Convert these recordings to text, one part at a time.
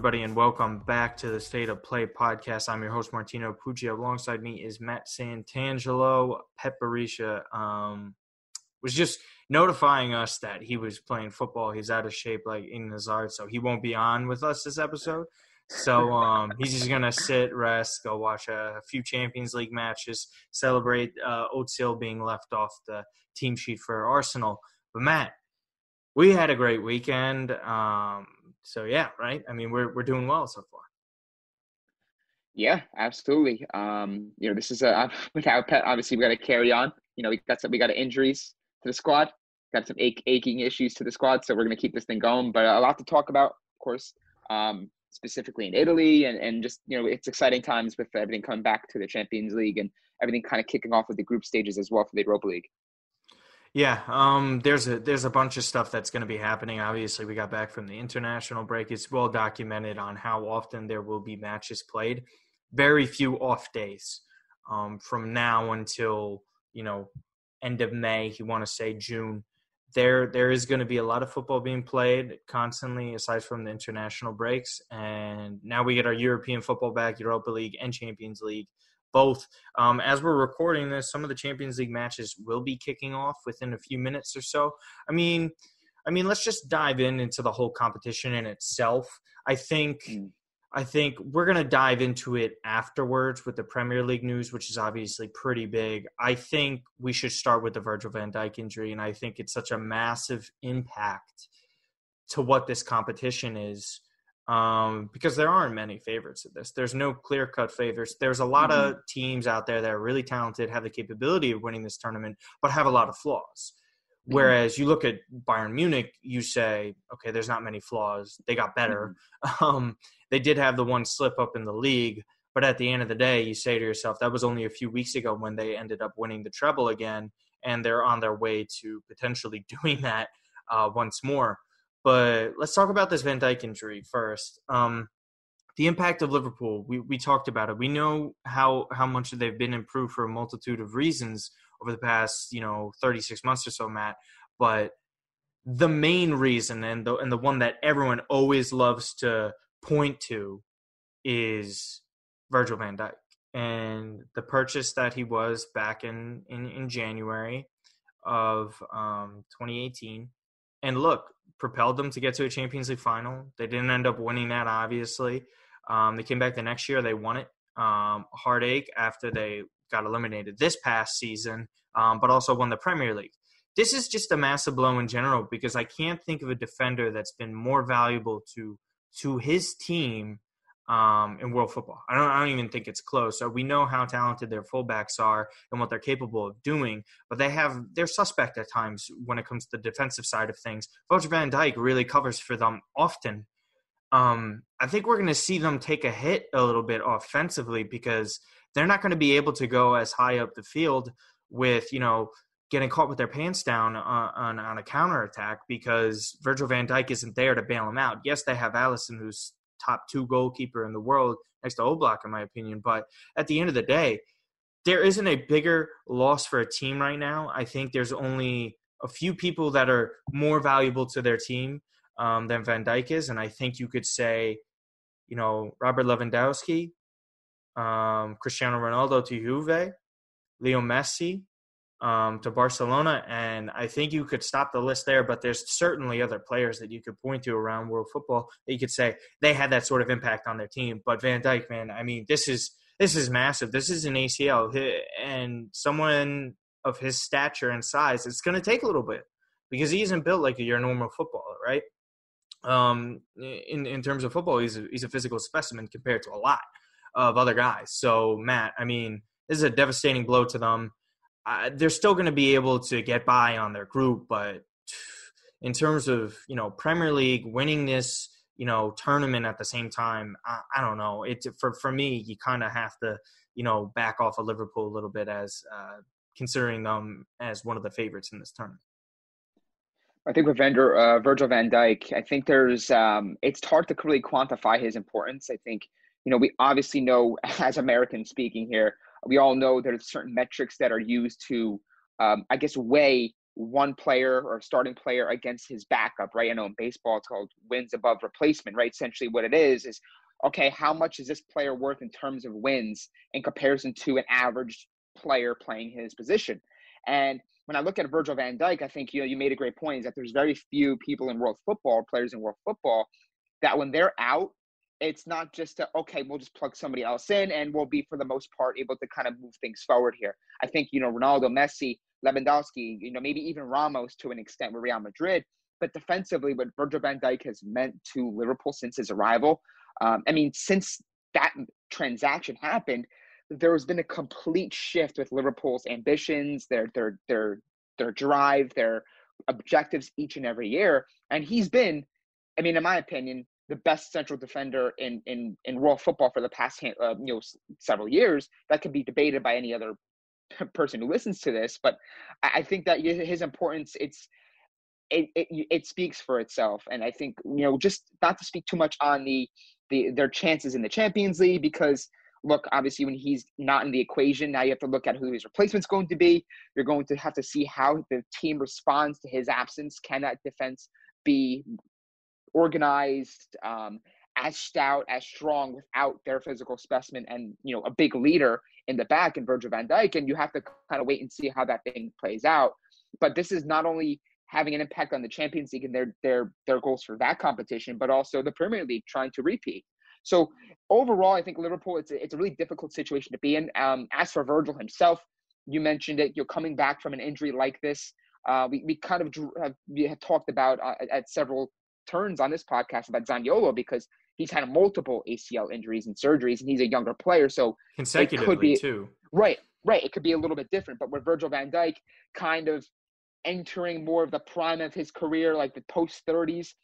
Everybody, and welcome back to the State of Play podcast. I'm your host, Martino Pucci. Alongside me is Matt Santangelo. Pep Barisha um, was just notifying us that he was playing football. He's out of shape, like Eden Hazard, so he won't be on with us this episode. So um, he's just gonna sit, rest, go watch a, a few Champions League matches, celebrate uh, Özil being left off the team sheet for Arsenal. But Matt, we had a great weekend. Um, so yeah, right. I mean, we're we're doing well so far. Yeah, absolutely. Um, you know, this is a without pet. Obviously, we got to carry on. You know, we got some we got injuries to the squad, got some ach- aching issues to the squad, so we're to keep this thing going. But a lot to talk about, of course, um, specifically in Italy, and and just you know, it's exciting times with everything coming back to the Champions League and everything kind of kicking off with the group stages as well for the Europa League. Yeah, um, there's a there's a bunch of stuff that's going to be happening. Obviously, we got back from the international break. It's well documented on how often there will be matches played. Very few off days um, from now until you know end of May. You want to say June. There there is going to be a lot of football being played constantly, aside from the international breaks. And now we get our European football back, Europa League and Champions League both. Um, as we're recording this, some of the Champions League matches will be kicking off within a few minutes or so. I mean, I mean, let's just dive in into the whole competition in itself. I think. Mm. I think we're going to dive into it afterwards with the Premier League news, which is obviously pretty big. I think we should start with the Virgil van Dijk injury, and I think it's such a massive impact to what this competition is um, because there aren't many favorites of this. There's no clear cut favorites. There's a lot mm-hmm. of teams out there that are really talented, have the capability of winning this tournament, but have a lot of flaws. Mm-hmm. Whereas you look at Bayern Munich, you say, okay, there's not many flaws. They got better. Mm-hmm. Um, they did have the one slip up in the league, but at the end of the day, you say to yourself, that was only a few weeks ago when they ended up winning the treble again, and they're on their way to potentially doing that uh, once more. But let's talk about this Van Dijk injury first. Um, the impact of Liverpool, we, we talked about it. We know how, how much they've been improved for a multitude of reasons over the past, you know, 36 months or so, Matt. But the main reason and the, and the one that everyone always loves to point to is Virgil van Dijk and the purchase that he was back in, in, in January of um, 2018. And look, propelled them to get to a Champions League final. They didn't end up winning that, obviously. Um, they came back the next year, they won it. Um, heartache after they got eliminated this past season, um, but also won the Premier League. This is just a massive blow in general because I can't think of a defender that's been more valuable to to his team um, in world football. I don't, I don't even think it's close. So we know how talented their fullbacks are and what they're capable of doing, but they have they're suspect at times when it comes to the defensive side of things. Virgil van Dijk really covers for them often. Um, I think we're going to see them take a hit a little bit offensively because they're not going to be able to go as high up the field with you know getting caught with their pants down on, on, on a counter attack because Virgil van Dijk isn't there to bail them out. Yes, they have Alisson, who's top two goalkeeper in the world next to Oblak, in my opinion. But at the end of the day, there isn't a bigger loss for a team right now. I think there's only a few people that are more valuable to their team um, than Van Dijk is, and I think you could say, you know, Robert Lewandowski, um, Cristiano Ronaldo to Juve, Leo Messi, um, to Barcelona, and I think you could stop the list there. But there's certainly other players that you could point to around world football that you could say they had that sort of impact on their team. But Van Dijk, man, I mean, this is this is massive. This is an ACL, and someone of his stature and size, it's going to take a little bit because he isn't built like your normal footballer, right? Um, in in terms of football, he's a, he's a physical specimen compared to a lot of other guys. So, Matt, I mean, this is a devastating blow to them they're still going to be able to get by on their group, but in terms of you know Premier League winning this you know tournament at the same time, I, I don't know. It for for me, you kind of have to you know back off of Liverpool a little bit as uh, considering them as one of the favorites in this tournament. I think with Vander, uh, Virgil van Dijk, I think there's um, it's hard to really quantify his importance. I think you know we obviously know as Americans speaking here we all know there's certain metrics that are used to, um, I guess, weigh one player or starting player against his backup, right? I know in baseball it's called wins above replacement, right? Essentially, what it is is okay, how much is this player worth in terms of wins in comparison to an average player playing his position? And when I look at Virgil van Dijk, I think you know you made a great point is that there's very few people in world football, players in world football, that when they're out, it's not just a, okay, we'll just plug somebody else in and we'll be for the most part able to kind of move things forward here. I think you know Ronaldo, Messi, Lewandowski, you know, maybe even Ramos to an extent with Real Madrid. But defensively, what Virgil van Dijk has meant to Liverpool since his arrival, um, I mean, since that transaction happened, there has been a complete shift with Liverpool's ambitions, their their their their drive, their objectives each and every year. And he's been, I mean, in my opinion, the best central defender in in in world football for the past uh, you know several years. That could be debated by any other person who listens to this, but I think that his importance it's it, it, it speaks for itself, and I think you know just not to speak too much on the the their chances in the Champions League because look obviously when he's not in the equation now you have to look at who his replacement's going to be. You're going to have to see how the team responds to his absence. Can that defense be organized? Um, as stout, as strong without their physical specimen and you know a big leader in the back in Virgil van Dijk, and you have to kind of wait and see how that thing plays out. But this is not only having an impact on the Champions League and their their their goals for that competition, but also the Premier League trying to repeat. So overall, I think Liverpool it's a, it's a really difficult situation to be in. Um, as for Virgil himself, you mentioned it. You're coming back from an injury like this. Uh, we, we kind of drew, have, we have talked about uh, at several turns on this podcast about Zaniolo because he's had multiple ACL injuries and surgeries, and he's a younger player, so consecutively it could be, too. Right, right. It could be a little bit different, but with Virgil Van Dijk kind of entering more of the prime of his career, like the post thirties,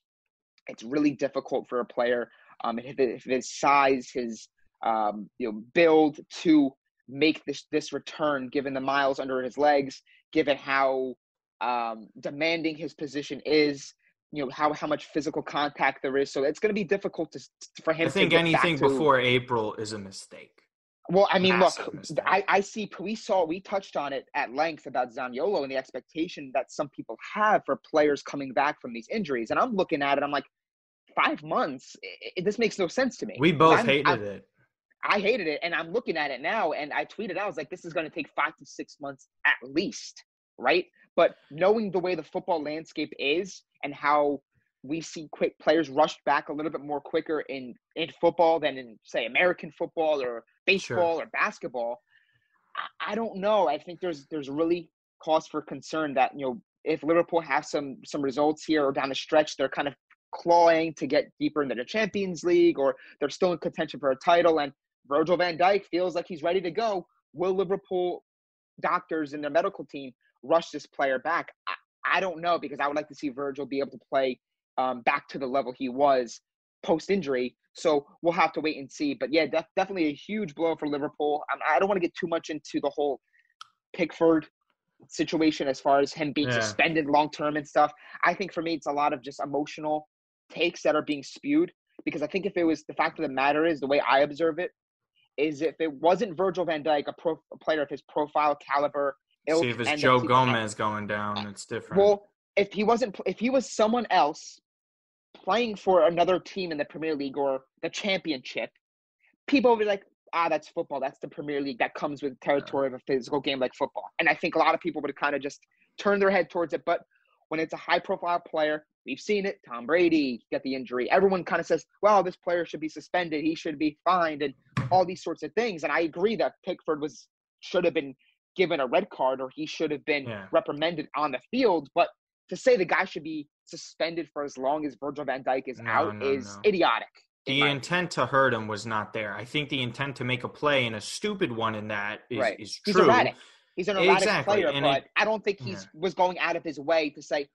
it's really difficult for a player um, if, if his size, his um, you know build to make this this return, given the miles under his legs, given how um, demanding his position is you know how how much physical contact there is. So it's going to be difficult to for him. I think anything to, before April is a mistake. Well, I mean, look, I, I see. We saw we touched on it at length about Zaniolo and the expectation that some people have for players coming back from these injuries, and I'm looking at it. I'm like, five months. It, it, this makes no sense to me. We both I'm, hated I'm, it. I hated it, and I'm looking at it now, and I tweeted out, I was like, this is going to take five to six months at least, right? But knowing the way the football landscape is and how we see quick players rushed back a little bit more quicker in in football than in say American football or baseball sure. or basketball. I, I don't know. I think there's there's really cause for concern that you know if Liverpool have some some results here or down the stretch, they're kind of clawing to get deeper into the Champions League or they're still in contention for a title and Virgil van Dijk feels like he's ready to go. Will Liverpool doctors and their medical team rush this player back? I, I don't know because I would like to see Virgil be able to play um, back to the level he was post injury. So we'll have to wait and see. But yeah, def- definitely a huge blow for Liverpool. Um, I don't want to get too much into the whole Pickford situation as far as him being yeah. suspended long term and stuff. I think for me, it's a lot of just emotional takes that are being spewed because I think if it was the fact of the matter is the way I observe it is if it wasn't Virgil van Dijk, a, pro, a player of his profile caliber, See if it's Joe Gomez going down, it's different. Well, if he wasn't, if he was someone else playing for another team in the Premier League or the Championship, people would be like, "Ah, that's football. That's the Premier League. That comes with territory of a physical game like football." And I think a lot of people would kind of just turn their head towards it. But when it's a high-profile player, we've seen it. Tom Brady get the injury. Everyone kind of says, "Well, this player should be suspended. He should be fined," and all these sorts of things. And I agree that Pickford was should have been given a red card or he should have been yeah. reprimanded on the field. But to say the guy should be suspended for as long as Virgil van Dijk is no, out no, is no. idiotic. The intent to hurt him was not there. I think the intent to make a play and a stupid one in that is, right. is true. He's erratic. He's an erratic exactly. player, and but it, I don't think he yeah. was going out of his way to say,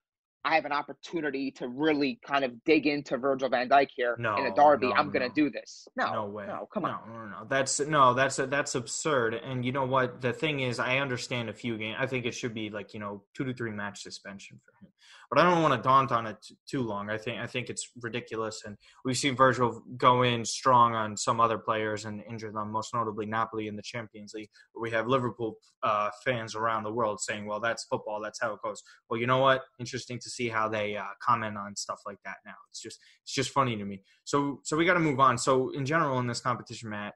I have an opportunity to really kind of dig into Virgil Van Dijk here no, in a derby. No, I'm going to do this. No, no way. No, come on. No, no, no. That's no, that's that's absurd. And you know what? The thing is, I understand a few games. I think it should be like you know two to three match suspension for him. But I don't want to daunt on it t- too long. I think I think it's ridiculous, and we've seen Virgil go in strong on some other players and injure them, most notably Napoli in the Champions League. we have Liverpool uh, fans around the world saying, "Well, that's football. That's how it goes." Well, you know what? Interesting to see how they uh, comment on stuff like that. Now it's just it's just funny to me. So so we got to move on. So in general in this competition, Matt,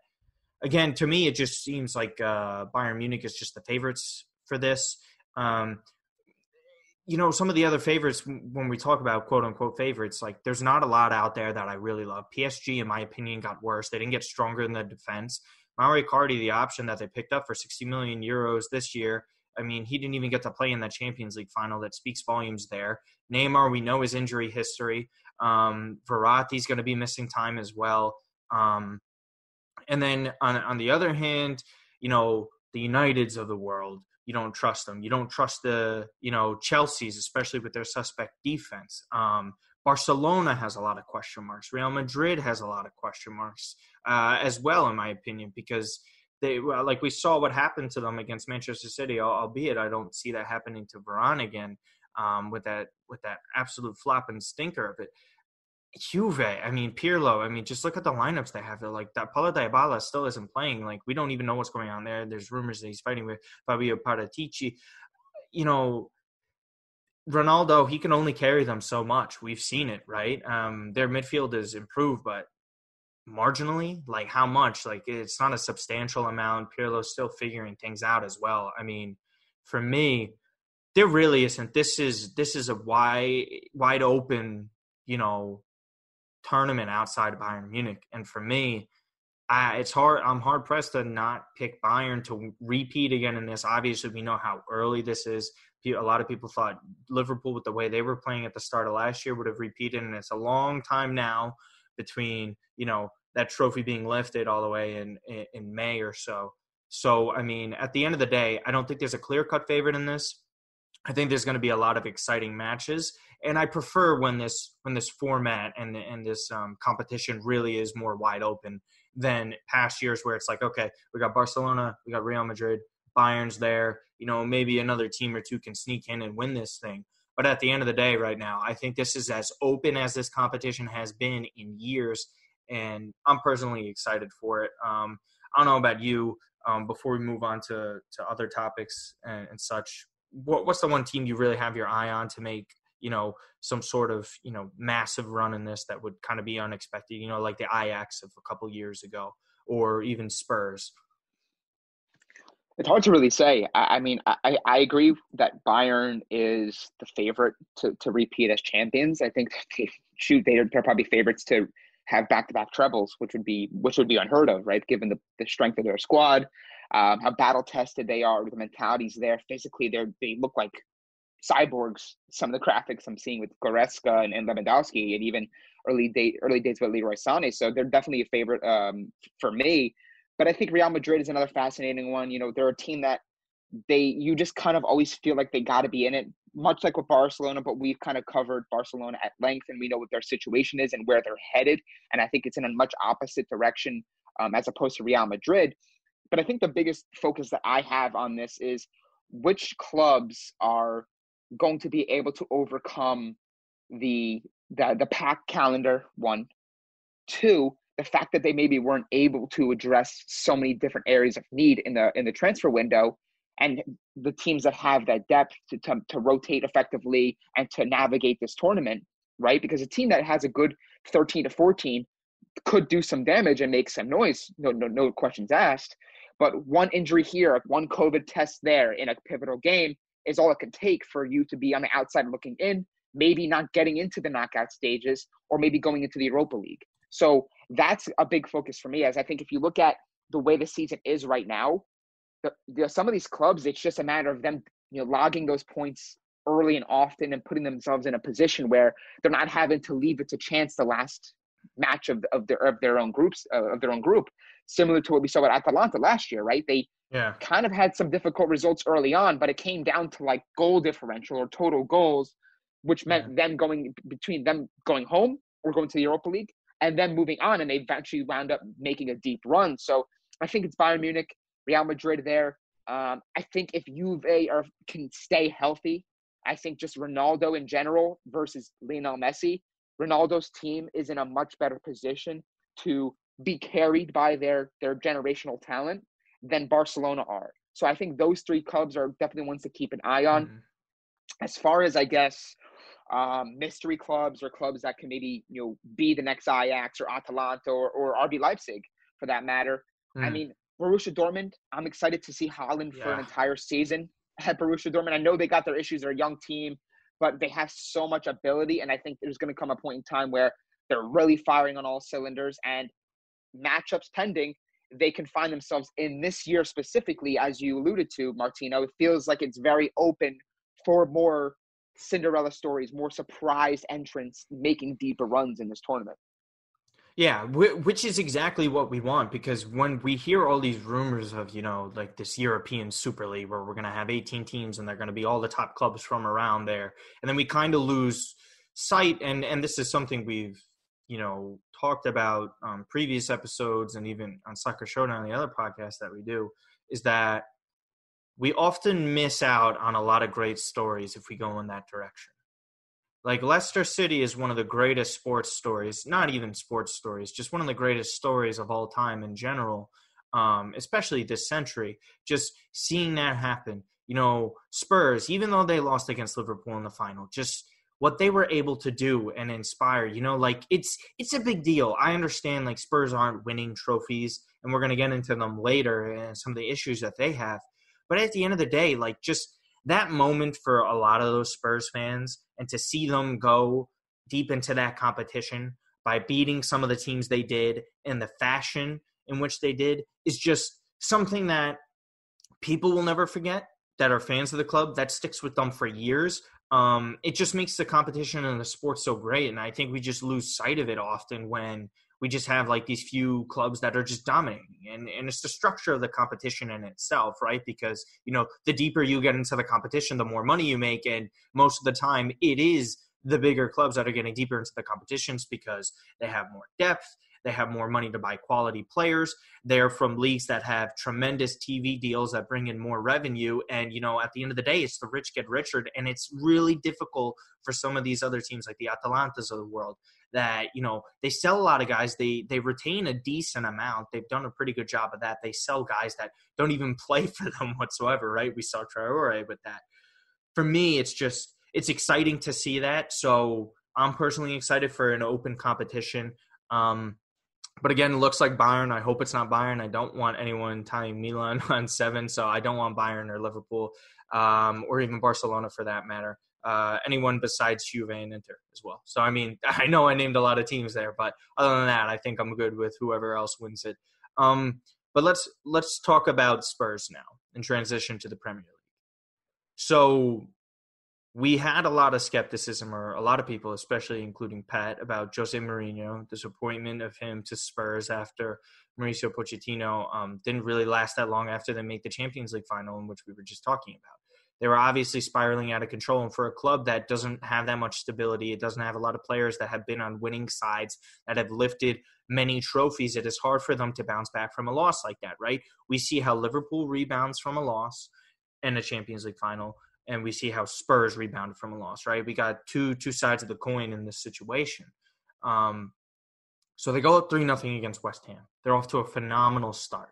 again to me it just seems like uh, Bayern Munich is just the favorites for this. Um, you know, some of the other favorites when we talk about quote unquote favorites, like there's not a lot out there that I really love. PSG, in my opinion, got worse. They didn't get stronger in the defense. Mauro Icardi, the option that they picked up for 60 million euros this year, I mean, he didn't even get to play in that Champions League final. That speaks volumes there. Neymar, we know his injury history. Um, Verratti's going to be missing time as well. Um, and then on on the other hand, you know, the Uniteds of the world you don't trust them. You don't trust the you know Chelsea's, especially with their suspect defense. Um, Barcelona has a lot of question marks. Real Madrid has a lot of question marks uh, as well, in my opinion, because they like we saw what happened to them against Manchester City. Albeit, I don't see that happening to Varane again um, with that with that absolute flop and stinker of it. Juve, I mean Pirlo, I mean just look at the lineups they have. They're like that Paulo Dybala still isn't playing. Like we don't even know what's going on there. There's rumors that he's fighting with Fabio Paratici. You know, Ronaldo, he can only carry them so much. We've seen it, right? Um, their midfield is improved, but marginally, like how much? Like it's not a substantial amount. Pirlo's still figuring things out as well. I mean, for me, there really isn't. This is this is a wide wide open, you know, tournament outside of Bayern Munich. And for me, I, it's hard. I'm hard pressed to not pick Bayern to repeat again in this. Obviously, we know how early this is. A lot of people thought Liverpool, with the way they were playing at the start of last year, would have repeated, and it's a long time now between you know that trophy being lifted all the way in in May or so. So, I mean, at the end of the day, I don't think there's a clear cut favorite in this. I think there's going to be a lot of exciting matches, and I prefer when this when this format and and this um, competition really is more wide open than past years where it's like, okay, we got Barcelona, we got Real Madrid, Bayern's there, you know, maybe another team or two can sneak in and win this thing. But at the end of the day, right now, I think this is as open as this competition has been in years, and I'm personally excited for it. Um, I don't know about you. Um, before we move on to to other topics and, and such, what, what's the one team you really have your eye on to make you know some sort of you know massive run in this that would kind of be unexpected you know like the Ajax of a couple years ago or even Spurs it's hard to really say. I, I mean, I, I agree that Bayern is the favorite to, to repeat as champions. I think they, shoot they're, they're probably favorites to have back to back trebles, which would be which would be unheard of, right? Given the, the strength of their squad, um, how battle tested they are, the mentalities there. Physically, they they look like cyborgs. Some of the graphics I'm seeing with Goretzka and, and Lewandowski, and even early day early days with Leroy Sané. So they're definitely a favorite um, for me. But I think Real Madrid is another fascinating one. You know, they're a team that they you just kind of always feel like they got to be in it much like with Barcelona, but we've kind of covered Barcelona at length and we know what their situation is and where they're headed. And I think it's in a much opposite direction um, as opposed to Real Madrid. But I think the biggest focus that I have on this is which clubs are going to be able to overcome the the, the pack calendar one. Two the fact that they maybe weren't able to address so many different areas of need in the in the transfer window and the teams that have that depth to, to, to rotate effectively and to navigate this tournament right? Because a team that has a good 13 to 14 could do some damage and make some noise no no no questions asked but one injury here, one COVID test there in a pivotal game is all it can take for you to be on the outside looking in, maybe not getting into the knockout stages or maybe going into the Europa League. So that's a big focus for me as I think if you look at the way the season is right now, the, the, some of these clubs, it's just a matter of them, you know, logging those points early and often and putting themselves in a position where they're not having to leave it to chance the last match of, of their of their own groups uh, of their own group similar to what we saw at Atalanta last year, right? They yeah. kind of had some difficult results early on, but it came down to like goal differential or total goals, which meant yeah. them going between them going home or going to the Europa League and then moving on, and they eventually wound up making a deep run. So I think it's Bayern Munich, Real Madrid there. Um, I think if Juve are, can stay healthy, I think just Ronaldo in general versus Lionel Messi, Ronaldo's team is in a much better position to be carried by their their generational talent than Barcelona are. So I think those three clubs are definitely ones to keep an eye on. Mm-hmm. As far as I guess um, mystery clubs or clubs that can maybe you know be the next Ajax or Atalanta or, or RB Leipzig for that matter. Mm. I mean, Borussia Dortmund. I'm excited to see Haaland yeah. for an entire season at Borussia Dortmund. I know they got their issues; they're a young team, but they have so much ability, and I think there's going to come a point in time where they're really firing on all cylinders. And matchups pending, they can find themselves in this year specifically, as you alluded to, Martino. It feels like it's very open for more Cinderella stories, more surprise entrants making deeper runs in this tournament. Yeah, which is exactly what we want because when we hear all these rumors of, you know, like this European Super League where we're going to have 18 teams and they're going to be all the top clubs from around there, and then we kind of lose sight and and this is something we've, you know, talked about on previous episodes and even on Soccer Showdown, the other podcast that we do, is that we often miss out on a lot of great stories if we go in that direction. Like Leicester City is one of the greatest sports stories, not even sports stories, just one of the greatest stories of all time in general, um, especially this century. Just seeing that happen. You know, Spurs, even though they lost against Liverpool in the final, just what they were able to do and inspire you know like it's it's a big deal i understand like spurs aren't winning trophies and we're to get into them later and some of the issues that they have but at the end of the day, like just that moment for a lot of those Spurs fans and to see them go deep into that competition by beating some of the teams they did and the fashion in which they did is just something that people will never forget that are fans of the club that sticks with them for years. Um, it just makes the competition and the sport so great and i think we just lose sight of it often when we just have like these few clubs that are just dominating and, and it's the structure of the competition in itself right? Because you know the deeper you get into the competition the more money you make and most of the time it is the bigger clubs that are getting deeper into the competitions because they have more depth they have more money to buy quality players they're from leagues that have tremendous tv deals that bring in more revenue and you know at the end of the day it's the rich get richer and it's really difficult for some of these other teams like the atalantas of the world that you know they sell a lot of guys. They they retain a decent amount. They've done a pretty good job of that. They sell guys that don't even play for them whatsoever right? We saw Traore with that. For me it's just it's exciting to see that. So I'm personally excited for an open competition. Um, but again, it looks like Bayern. I hope it's not Bayern. I don't want anyone tying Milan on seven, so I don't want Bayern or Liverpool um, or even Barcelona for that matter uh, anyone besides Juve and Inter as well. So I mean, I know I named a lot of teams there, but other than that, I think I'm good with whoever else wins it. Um, but let's let's talk about Spurs now and transition to the Premier League. So we had a lot of skepticism, or a lot of people, especially including Pat, about Jose Mourinho, disappointment of him to Spurs after Mauricio Pochettino um, didn't really last that long after they made the Champions League final, in which we were just talking about they were obviously spiraling out of control. And for a club that doesn't have that much stability, it doesn't have a lot of players that have been on winning sides that have lifted many trophies. It is hard for them to bounce back from a loss like that, right? We see how Liverpool rebounds from a loss in a Champions League final, and we see how Spurs rebounded from a loss, right? We got two two sides of the coin in this situation. Um, so they go up three nothing against West Ham. They're off to a phenomenal start.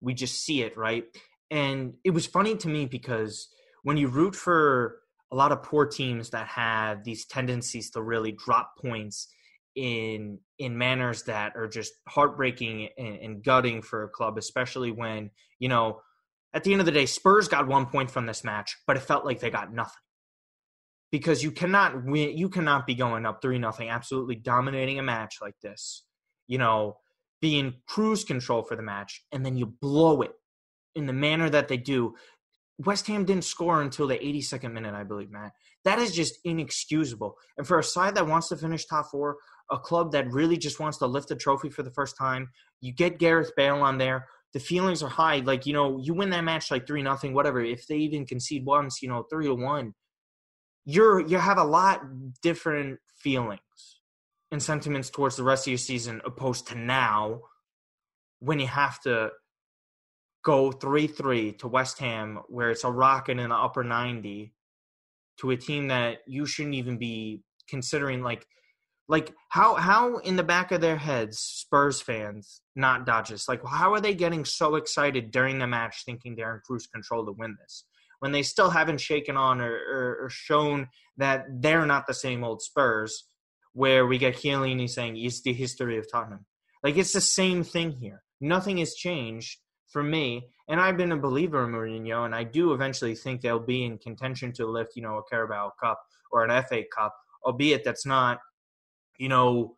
We just see it, right? And it was funny to me because when you root for a lot of poor teams that have these tendencies to really drop points in in manners that are just heartbreaking and, and, gutting for a club, especially when you know at the end of the day, Spurs got one point from this match, but it felt like they got nothing because you cannot win. You cannot be going up three nothing, absolutely dominating a match like this. You know, being cruise control for the match, and then you blow it in the manner that they do West Ham didn't score until the 82nd minute, I believe, Matt. That is just inexcusable. And for a side that wants to finish top four, a club that really just wants to lift a trophy for the first time, you get Gareth Bale on there. The feelings are high. Like, you know, you win that match like 3 nothing, whatever. If they even concede once, you know, 3 to 1, you're you have a lot different feelings and sentiments towards the rest of your season opposed to now when you have to go 3 3 to West Ham, where it's a rocket in the upper 90 to a team that you shouldn't even be considering like like how how in the back of their heads Spurs fans, not Dodgers, like how are they getting so excited during the match thinking they're in cruise control to win this? When they still haven't shaken on or, or, or shown that they're not the same old Spurs, where we get Chiellini saying it's the history of Tottenham. Like it's the same thing here. Nothing has changed for me. And I've been a believer in Mourinho, and I do eventually think they'll be in contention to lift, you know, a Carabao Cup or an FA Cup, albeit that's not, you know,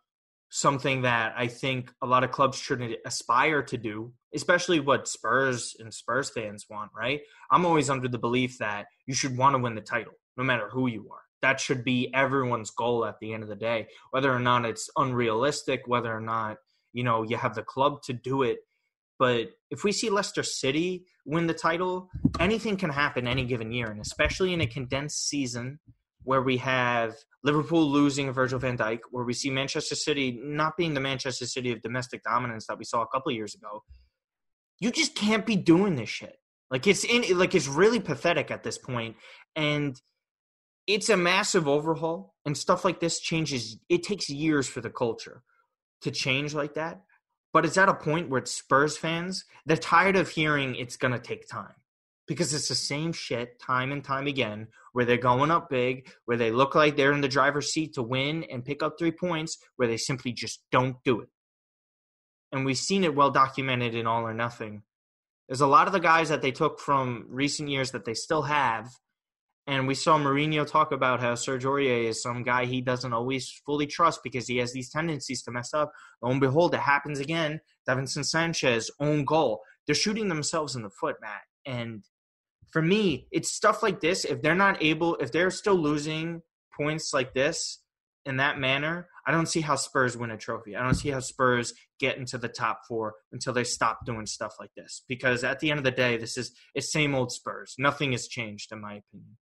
something that I think a lot of clubs shouldn't aspire to do, especially what Spurs and Spurs fans want, right? I'm always under the belief that you should want to win the title, no matter who you are. That should be everyone's goal at the end of the day, whether or not it's unrealistic, whether or not, you know, you have the club to do it but if we see Leicester City win the title, anything can happen any given year, and especially in a condensed season where we have Liverpool losing Virgil van Dijk, where we see Manchester City not being the Manchester City of domestic dominance that we saw a couple years ago. You just can't be doing this shit. Like it's in like it's really pathetic at this point and it's a massive overhaul and stuff like this changes it takes years for the culture to change like that but it's at a point where it's Spurs fans, they're tired of hearing it's going to take time because it's the same shit time and time again where they're going up big, where they look like they're in the driver's seat to win and pick up three points, where they simply just don't do it. And we've seen it well documented in All or Nothing. There's a lot of the guys that they took from recent years that they still have and we saw Mourinho talk about how Serge Aurier is some guy he doesn't always fully trust because he has these tendencies to mess up. Lo and behold, it happens again. Davinson Sanchez, own goal. They're shooting themselves in the foot, Matt. And for me, it's stuff like this. If they're not able, if they're still losing points like this in that manner, I don't see how Spurs win a trophy. I don't see how Spurs get into the top four until they stop doing stuff like this. Because at the end of the day, this is it's same old Spurs. Nothing has changed, in my opinion.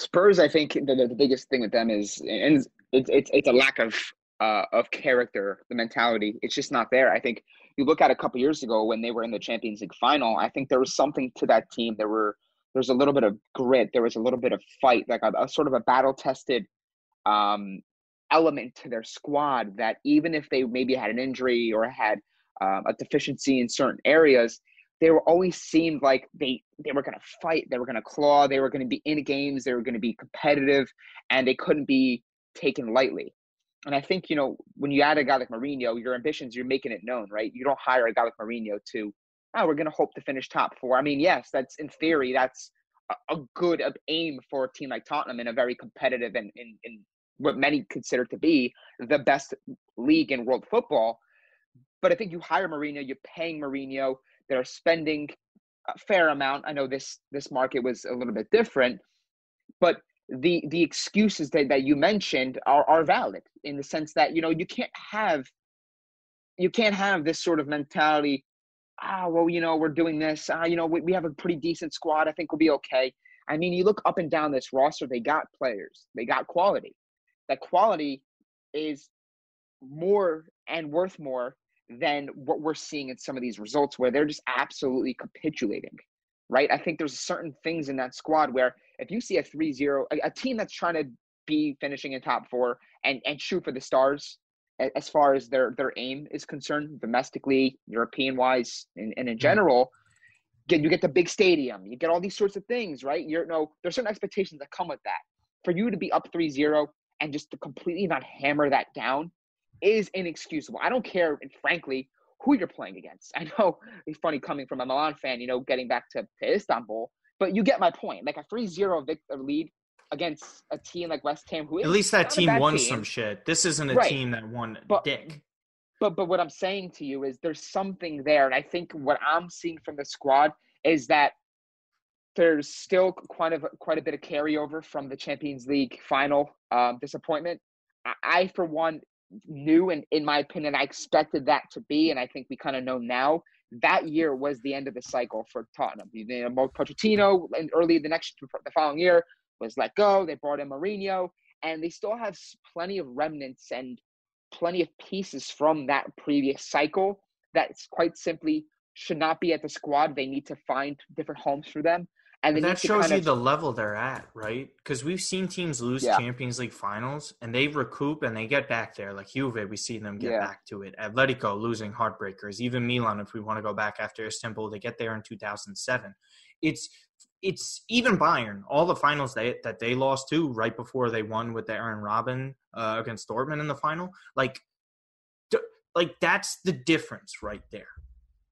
Spurs, I think the, the biggest thing with them is, and it's it's it's a lack of uh, of character, the mentality. It's just not there. I think you look at a couple years ago when they were in the Champions League final. I think there was something to that team. There were there was a little bit of grit. There was a little bit of fight, like a, a sort of a battle tested um, element to their squad. That even if they maybe had an injury or had um, a deficiency in certain areas, they were always seemed like they they were going to fight, they were going to claw, they were going to be in games, they were going to be competitive, and they couldn't be taken lightly. And I think you know when you add a guy like Mourinho, your ambitions, you're making it known, right? You don't hire a guy like Mourinho to, oh, we're going to hope to finish top four. I mean, yes, that's in theory, that's a, good aim for a team like Tottenham in a very competitive and in, in what many consider to be the best league in world football. But I think you hire Mourinho, you're paying Mourinho, that are spending a fair amount. I know this this market was a little bit different, but the the excuses that, that you mentioned are, are valid in the sense that you know you can't have you can't have this sort of mentality ah well you know we're doing this. Ah you know we, we have a pretty decent squad. I think we'll be okay. I mean you look up and down this roster they got players. They got quality. That quality is more and worth more than what we're seeing in some of these results where they're just absolutely capitulating, right? I think there's certain things in that squad where if you see a 3 0, a, team that's trying to be finishing in top four and, and shoot for the stars as far as their, their aim is concerned, domestically, European wise, and, and in mm-hmm. general, get, you get the big stadium, you get all these sorts of things, right? You're no, there's certain expectations that come with that. For you to be up 3 0 and just to completely not hammer that down is inexcusable. I don't care, frankly, who you're playing against. I know it's funny coming from a Milan fan, you know, getting back to, to Istanbul, but you get my point. Like a 3 0 lead against a team like West Ham, who at least that team won team. some shit. This isn't a right. team that won but, dick. But but what I'm saying to you is there's something there, and I think what I'm seeing from the squad is that there's still quite a quite a bit of carryover from the Champions League final um, disappointment. I, I, for one, knew and in my opinion I expected that to be, and I think we kind of know now. That year was the end of the cycle for Tottenham. You know, Pochettino and early the next the following year was let go. They brought in Mourinho, and they still have plenty of remnants and plenty of pieces from that previous cycle that quite simply should not be at the squad. They need to find different homes for them. And that shows you of, the level they're at, right? Because we've seen teams lose yeah. Champions League finals and they recoup and they get back there. Like Juve, we see them get yeah. back to it. Atletico losing heartbreakers. Even Milan, if we want to go back after Istanbul, they get there in 2007. It's it's even Bayern. All the finals they, that they lost to right before they won with the Arjen Robben uh, against Dortmund in the final. Like, like that's the difference right there.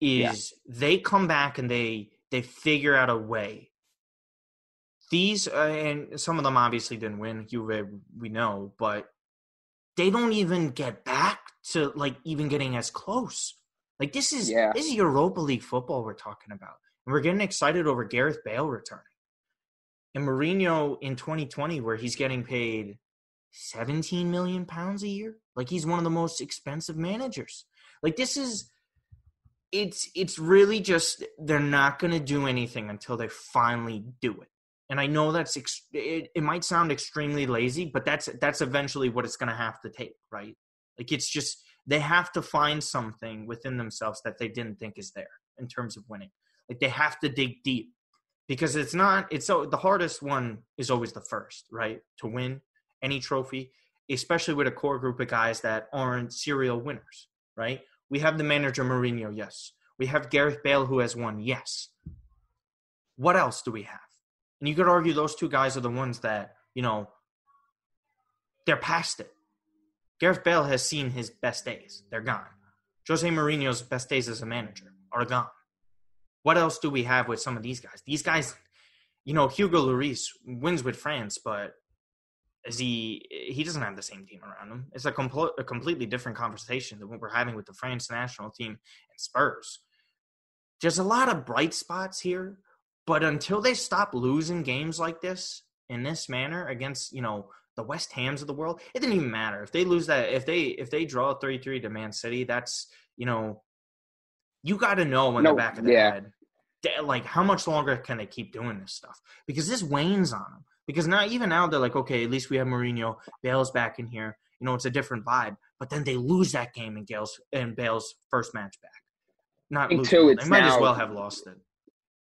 Is yeah. they come back and they they figure out a way these uh, and some of them obviously didn't win. Juve, we know, but they don't even get back to like even getting as close. Like this is yeah. this is Europa League football we're talking about, and we're getting excited over Gareth Bale returning, and Mourinho in 2020 where he's getting paid 17 million pounds a year. Like he's one of the most expensive managers. Like this is it's it's really just they're not going to do anything until they finally do it and I know that's ex- it, it might sound extremely lazy, but that's that's eventually what it's going to have to take, right? Like it's just they have to find something within themselves that they didn't think is there in terms of winning. Like they have to dig deep because it's not it's so the hardest one is always the first, right? To win any trophy, especially with a core group of guys that aren't serial winners, right? We have the manager Mourinho, yes. We have Gareth Bale who has won, yes. What else do we have? And you could argue those two guys are the ones that, you know, they're past it. Gareth Bale has seen his best days. They're gone. Jose Mourinho's best days as a manager are gone. What else do we have with some of these guys? These guys, you know, Hugo Lloris wins with France, but is he he doesn't have the same team around him. It's a, compl- a completely different conversation than what we're having with the France national team and Spurs. There's a lot of bright spots here, but until they stop losing games like this in this manner against, you know, the West Hams of the world, it didn't even matter. If they lose that if they if they draw 3-3 to Man City, that's, you know, you got to know in no, the back of the yeah. head like how much longer can they keep doing this stuff? Because this wanes on them. Because now even now they're like, okay, at least we have Mourinho, Bale's back in here. You know, it's a different vibe. But then they lose that game in Gale's in Bale's first match back. Not lose. They might now, as well have lost it.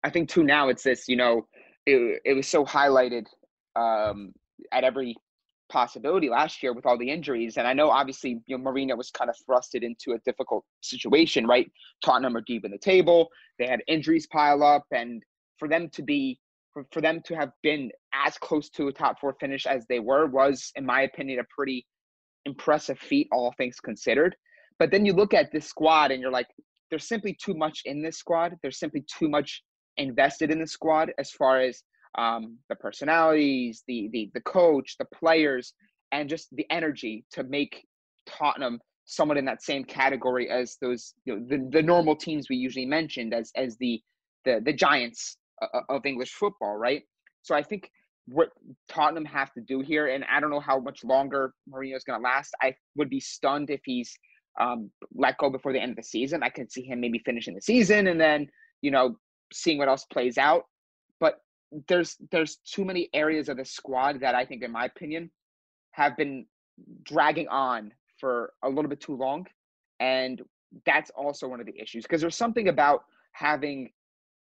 I think too now it's this, you know, it, it was so highlighted um, at every possibility last year with all the injuries. And I know obviously, you know, Mourinho was kind of thrusted into a difficult situation, right? Tottenham are deep in the table. They had injuries pile up. And for them to be, for, for them to have been as close to a top four finish as they were was, in my opinion, a pretty impressive feat, all things considered. But then you look at this squad and you're like, there's simply too much in this squad. There's simply too much invested in the squad as far as um, the personalities, the, the the coach, the players, and just the energy to make Tottenham somewhat in that same category as those you know, the, the normal teams we usually mentioned as as the the the giants of English football, right? So I think what Tottenham have to do here, and I don't know how much longer Mourinho is going to last. I would be stunned if he's um, let go before the end of the season. I could see him maybe finishing the season and then you know seeing what else plays out. But there's there's too many areas of the squad that I think, in my opinion, have been dragging on for a little bit too long, and that's also one of the issues because there's something about having,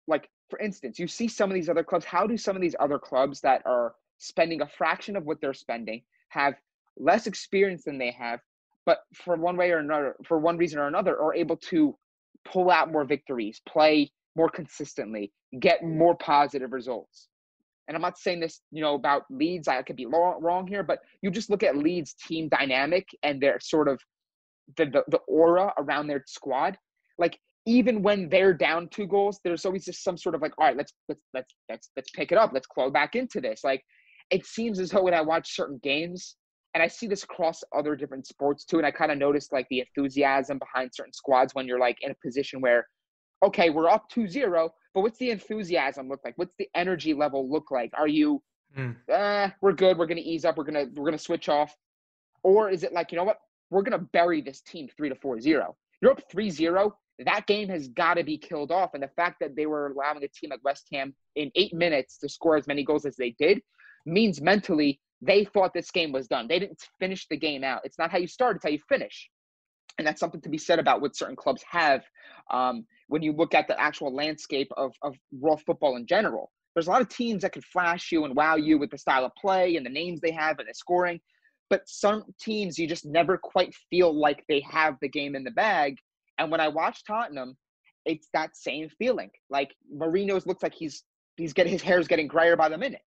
like for instance, you see some of these other clubs. How do some of these other clubs that are spending a fraction of what they're spending have less experience than they have, but for one way or another, for one reason or another, are able to pull out more victories, play more consistently, get mm. more positive results. And I'm not saying this, you know, about Leeds. I could be wrong here, but you just look at Leeds' team dynamic and their sort of the, the, the aura around their squad. Like even when they're down two goals, there's always just some sort of like, all right, let's let's let's let's let's pick it up. Let's claw back into this. Like it seems as though when I watch certain games, and I see this across other different sports too, and I kind of noticed like the enthusiasm behind certain squads when you're like in a position where okay, we're up 2-0, but what's the enthusiasm look like? What's the energy level look like? Are you mm. eh, we're good, we're gonna ease up, we're gonna we're gonna switch off? Or is it like, you know what, we're gonna bury this team three to four zero. You're up 3-0, that game has got to be killed off. And the fact that they were allowing a team like West Ham in eight minutes to score as many goals as they did means mentally they thought this game was done. They didn't finish the game out. It's not how you start, it's how you finish. And that's something to be said about what certain clubs have. Um, when you look at the actual landscape of, of world football in general. there's a lot of teams that can flash you and wow you with the style of play and the names they have and the scoring. But some teams you just never quite feel like they have the game in the bag. And when I watch Tottenham, it's that same feeling. Like Mourinho's looks like he's he's getting his hair's getting grayer by the minute.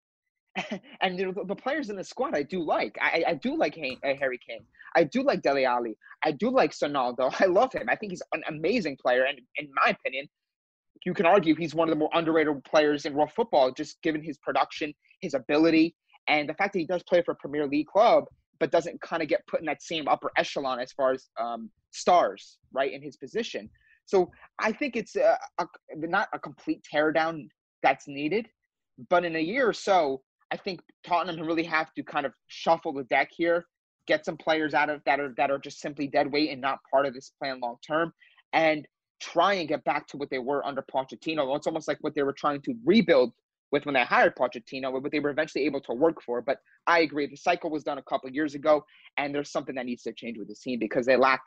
and you know, the, players in the squad I do like. I, I do like uh, Harry Kane. I do like Dele Alli. I do like Sonaldo. I love him. I think he's an amazing player. And in my opinion, you can argue he's one of the more underrated players in world football, just given his production, his ability, and the fact that he does play for a Premier League club, but doesn't kind of get put in that same upper echelon as far as um, stars, right, in his position. So I think it's a, a, not a complete teardown that's needed, but in a year or so, I think Tottenham really have to kind of shuffle the deck here, get some players out of that are that are just simply dead weight and not part of this plan long term, and try and get back to what they were under Pochettino. It's almost like what they were trying to rebuild with when they hired Pochettino, what they were eventually able to work for. But I agree, the cycle was done a couple years ago, and there's something that needs to change with the team because they lack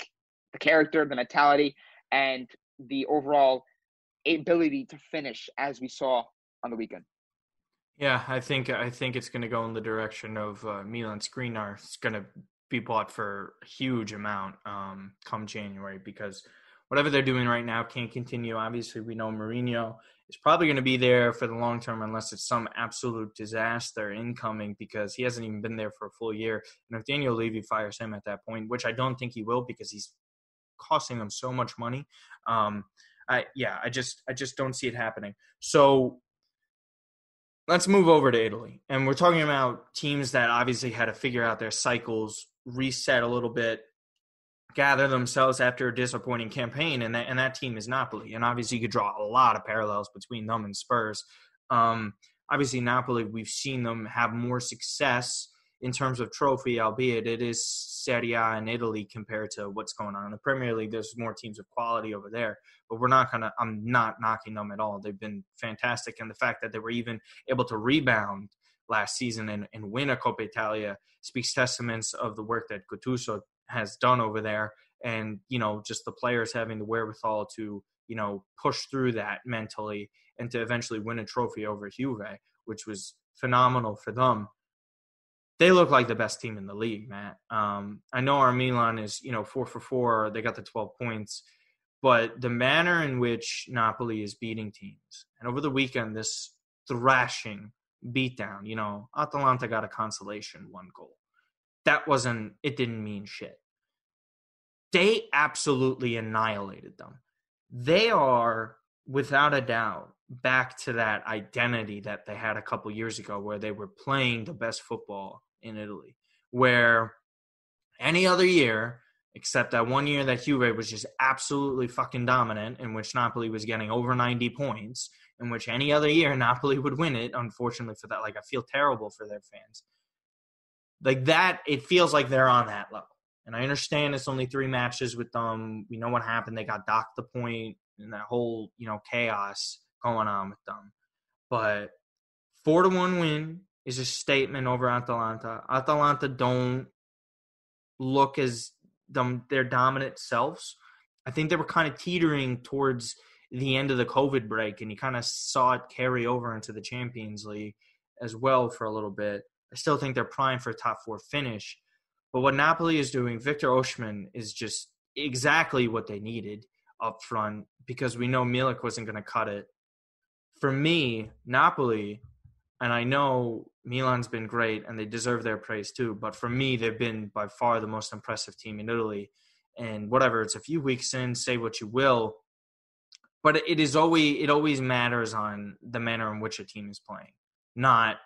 the character, the mentality, and the overall ability to finish as we saw on the weekend. Yeah, I think I think it's going to go in the direction of uh, Milan Skriniar. It's going to be bought for a huge amount um, come January because whatever they're doing right now can't continue. Obviously, we know Mourinho is probably going to be there for the long term unless it's some absolute disaster incoming because he hasn't even been there for a full year. And if Daniel Levy fires him at that point, which I don't think he will because he's costing them so much money, um, I yeah, I just I just don't see it happening. So let's move over to Italy. And we're talking about teams that obviously had to figure out their cycles, reset a little bit, gather themselves after a disappointing campaign. And that, and that team is Napoli. And obviously, you could draw a lot of parallels between them and Spurs. Um, obviously, Napoli, we've seen them have more success in terms of trophy, albeit it is Serie A in Italy compared to what's going on in the Premier League. There's more teams of quality over there, but we're not gonna. I'm not knocking them at all. They've been fantastic, and the fact that they were even able to rebound last season and, and win a Coppa Italia speaks testaments of the work that Gattuso has done over there, and you know just the players having the wherewithal to you know push through that mentally and to eventually win a trophy over Juve, which was phenomenal for them they look like the best team in the league, Matt. Um, I know our Milan is, you know, four for four. They got the 12 points. But the manner in which Napoli is beating teams, and over the weekend, this thrashing beatdown, you know, Atalanta got a consolation one goal. That wasn't, it didn't mean shit. They absolutely annihilated them. They are, without a doubt, back to that identity that they had a couple years ago where they were playing the best football in Italy, where any other year, except that one year that Juve was just absolutely fucking dominant, in which Napoli was getting over 90 points, in which any other year Napoli would win it. Unfortunately for that, like I feel terrible for their fans. Like that, it feels like they're on that level. And I understand it's only three matches with them. We know what happened. They got docked the point and that whole, you know, chaos going on with them. But four to one win is a statement over Atalanta. Atalanta don't look as them their dominant selves. I think they were kind of teetering towards the end of the COVID break, and you kind of saw it carry over into the Champions League as well for a little bit. I still think they're primed for a top four finish. But what Napoli is doing, Victor Osimhen is just exactly what they needed up front because we know Milik wasn't going to cut it. For me, Napoli and I know Milan's been great and they deserve their praise too. But for me, they've been by far the most impressive team in Italy. And whatever, it's a few weeks in, say what you will. But it is always it always matters on the manner in which a team is playing, not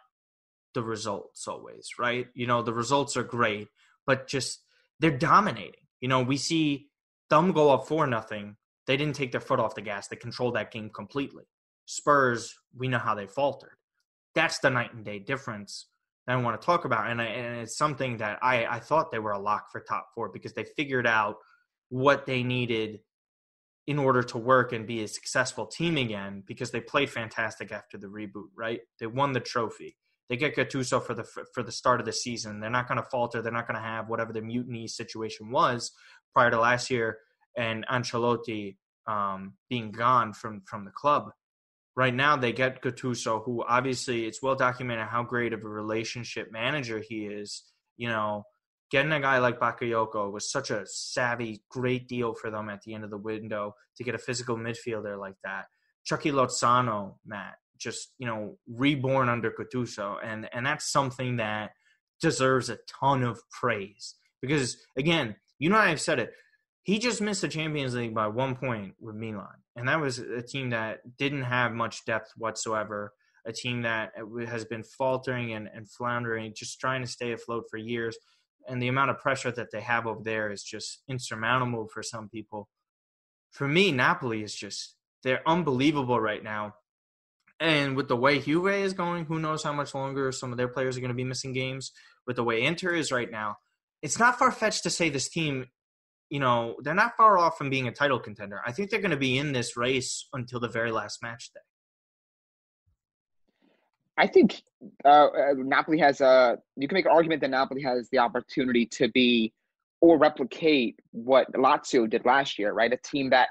the results always, right? You know, the results are great, but just they're dominating. You know, we see them go up for nothing. They didn't take their foot off the gas. They controlled that game completely. Spurs, we know how they faltered that's the night and day difference that I want to talk about. And, I, and it's something that I, I thought they were a lock for top four because they figured out what they needed in order to work and be a successful team again because they played fantastic after the reboot, right? They won the trophy. They get Gattuso for the for the start of the season. They're not going to falter. They're not going to have whatever the mutiny situation was prior to last year and Ancelotti um, being gone from from the club right now they get Gattuso, who obviously it's well documented how great of a relationship manager he is. You know, getting a guy like Bakayoko was such a savvy, great deal for them at the end of the window to get a physical midfielder like that. Chucky Lozano, Matt, just you know, reborn under Gattuso, and and that's something that deserves a ton of praise because again, you know I've said it. He just missed the Champions League by one point with Milan, and that was a team that didn't have much depth whatsoever. A team that has been faltering and, and floundering, just trying to stay afloat for years. And the amount of pressure that they have over there is just insurmountable for some people. For me, Napoli is just, they're unbelievable right now. And with the way Juve is going, who knows how much longer some of their players are going to be missing games. With the way Inter is right now, it's not far fetched to say this team you know, they're not far off from being a title contender. I think they're going to be in this race until the very last match day. I think uh, uh, Napoli has a. You can make an argument that Napoli has the opportunity to be or replicate what Lazio did last year, right? A team that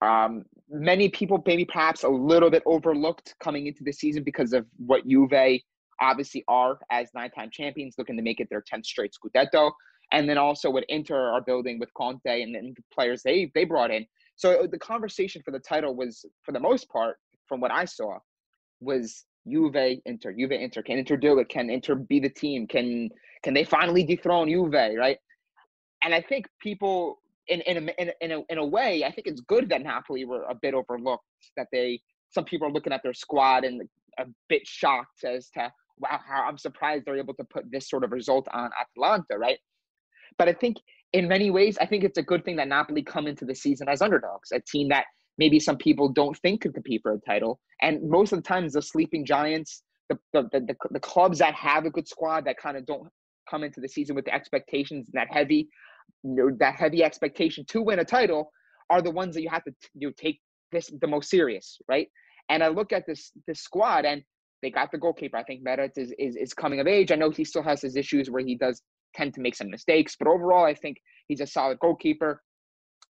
um, many people maybe perhaps a little bit overlooked coming into the season because of what Juve obviously are as nine-time champions, looking to make it their tenth straight Scudetto and then also would Inter our building with Conte and the players they they brought in. So uh, the conversation for the title was, for the most part, from what I saw, was Juve Inter, Juve Inter. Can Inter do it? Can Inter be the team? Can can they finally dethrone Juve? Right? And I think people, in in a, in in a, in a way, I think it's good that Napoli were a bit overlooked. That they some people are looking at their squad and a bit shocked as to wow, how I'm surprised they're able to put this sort of result on Atalanta, right? But I think in many ways, I think it's a good thing that Napoli come into the season as underdogs, a team that maybe some people don't think could compete for a title. And most of the times, the sleeping giants, the the, the, the clubs that have a good squad that kind of don't come into the season with the expectations and that heavy, you know, that heavy expectation to win a title, are the ones that you have to you know, take this the most serious, right? And I look at this this squad and they got the goalkeeper. I think Meret is, is is coming of age. I know he still has his issues where he does tend to make some mistakes. But overall, I think he's a solid goalkeeper.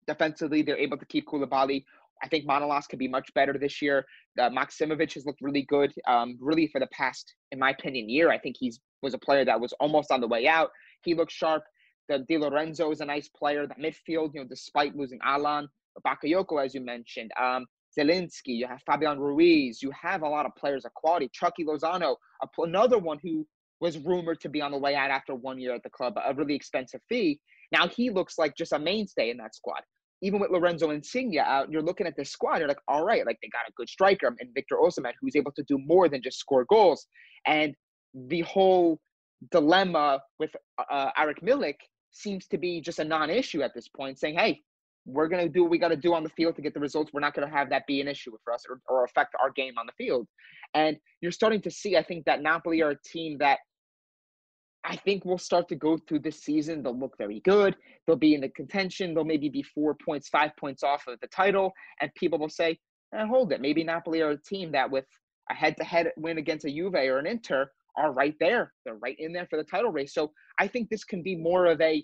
Defensively, they're able to keep Koulibaly. I think Manolas could be much better this year. Uh, has looked really good, um, really for the past, in my opinion, year. I think he's was a player that was almost on the way out. He looks sharp. The Di Lorenzo is a nice player. The midfield, you know, despite losing Alan Bakayoko, as you mentioned, um, Zielinski, you have Fabian Ruiz, you have a lot of players of quality. Chucky Lozano, another one who was rumored to be on the way out after one year at the club, a really expensive fee. Now he looks like just a mainstay in that squad. Even with Lorenzo Insigne out, you're looking at this squad, you're like, all right, like they got a good striker and Victor Osimhen, who's able to do more than just score goals. And the whole dilemma with uh, Arek Milik seems to be just a non-issue at this point, saying, hey, we're going to do what we got to do on the field to get the results. We're not going to have that be an issue for us or, or affect our game on the field. And you're starting to see, I think, that Napoli are a team that I think we'll start to go through this season. They'll look very good. They'll be in the contention. They'll maybe be four points, five points off of the title. And people will say, eh, hold it. Maybe Napoli are a team that, with a head to head win against a Juve or an Inter, are right there. They're right in there for the title race. So I think this can be more of a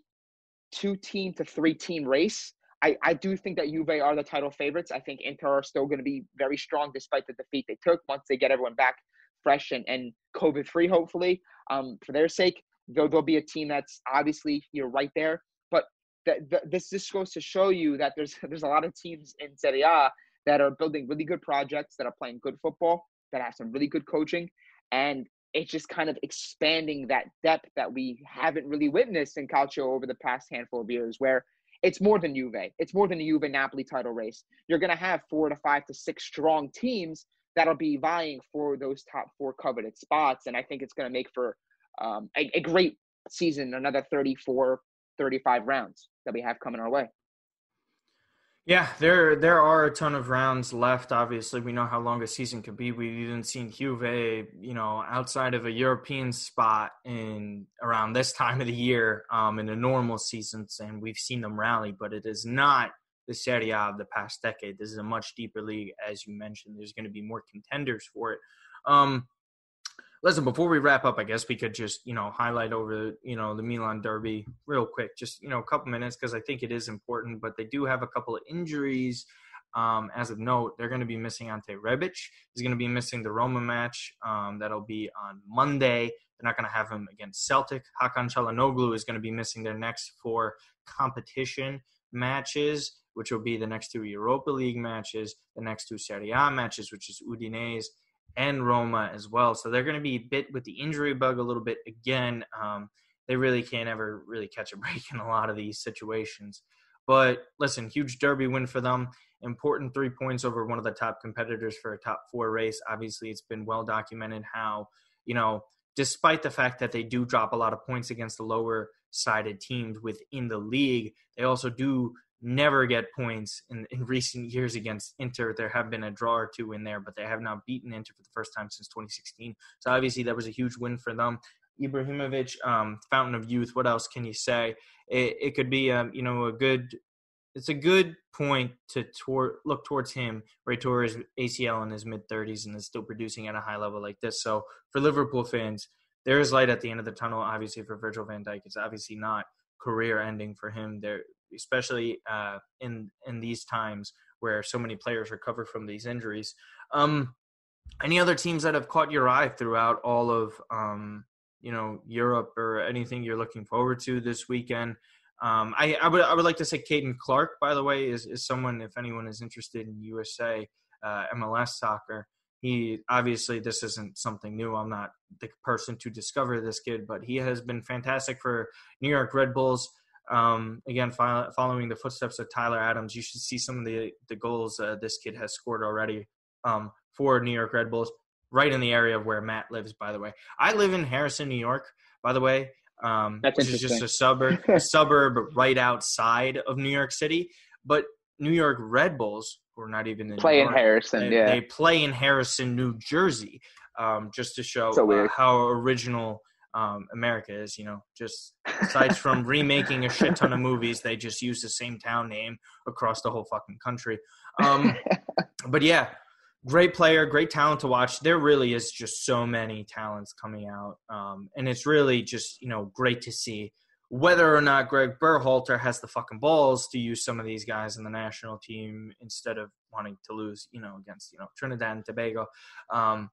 two team to three team race I, I do think that Juve are the title favorites. I think Inter are still going to be very strong despite the defeat they took once they get everyone back fresh and, and COVID free, hopefully, um, for their sake. Though they'll be a team that's obviously you know right there. But th- th- this just goes to show you that there's there's a lot of teams in Serie A that are building really good projects, that are playing good football, that have some really good coaching, and it's just kind of expanding that depth that we haven't really witnessed in Calcio over the past handful of years, where it's more than Juve. It's more than the Juve Napoli title race. You're going to have four to five to six strong teams that'll be vying for those top four coveted spots. And I think it's going to make for um, a, a great season, another 34, 35 rounds that we have coming our way. Yeah, there there are a ton of rounds left. Obviously, we know how long a season could be. We've even seen Juve, you know, outside of a European spot in around this time of the year um, in the normal seasons, and we've seen them rally. But it is not the Serie A of the past decade. This is a much deeper league, as you mentioned. There's going to be more contenders for it. Um, listen, before we wrap up, I guess we could just, you know, highlight over, you know, the Milan Derby real quick, just, you know, a couple minutes because I think it is important. But they do have a couple of injuries Um, as of note, they're going to be missing Ante Rebic. He's going to be missing the Roma match. Um, that'll be on Monday. They're not going to have him against Celtic. Hakan Calhanoglu is going to be missing their next four competition matches, which will be the next two Europa League matches, the next two Serie A matches, which is Udinese and Roma as well. So they're going to be bit with the injury bug a little bit again. Um, they really can't ever really catch a break in a lot of these situations. But listen, huge derby win for them. Important three points over one of the top competitors for a top four race. Obviously, it's been well documented how, you know, despite the fact that they do drop a lot of points against the lower sided teams within the league, they also do never get points in, in recent years against Inter. There have been a draw or two in there, but they have not beaten Inter for the first time since 2016. So obviously that was a huge win for them. Ibrahimovic, um, fountain of youth. What else can you say? It, it could be, um, you know, a good. It's a good point to tor- look towards him right towards ACL in his mid 30s and is still producing at a high level like this. So for Liverpool fans, there is light at the end of the tunnel. Obviously, for Virgil Van Dijk, it's obviously not career ending for him. There, especially uh, in in these times where so many players recover from these injuries. Um, any other teams that have caught your eye throughout all of um, you know Europe or anything you're looking forward to this weekend. Um, I, I, would I would like to say Caden Clark, by the way, is, is someone if anyone is interested in USA uh, MLS soccer. He obviously this isn't something new. I'm not the person to discover this kid, but he has been fantastic for New York Red Bulls. Um, again, following the footsteps of Tyler Adams, you should see some of the the goals uh, this kid has scored already um, for New York Red Bulls right in the area of where Matt lives. By the way, I live in Harrison, New York. By the way, um, That's which is just a suburb, a suburb right outside of New York City. But New York Red Bulls, who are not even in play New in Harrison. they, yeah, they play in Harrison, New Jersey, um, just to show So uh, how original um, America is. You know, just aside from remaking a shit ton of movies, they just use the same town name across the whole fucking country. Um, but yeah, great player, great talent to watch. There really is just so many talents coming out, um, and it's really just you know great to see. Whether or not Greg Berhalter has the fucking balls to use some of these guys in the national team instead of wanting to lose, you know, against you know Trinidad and Tobago um,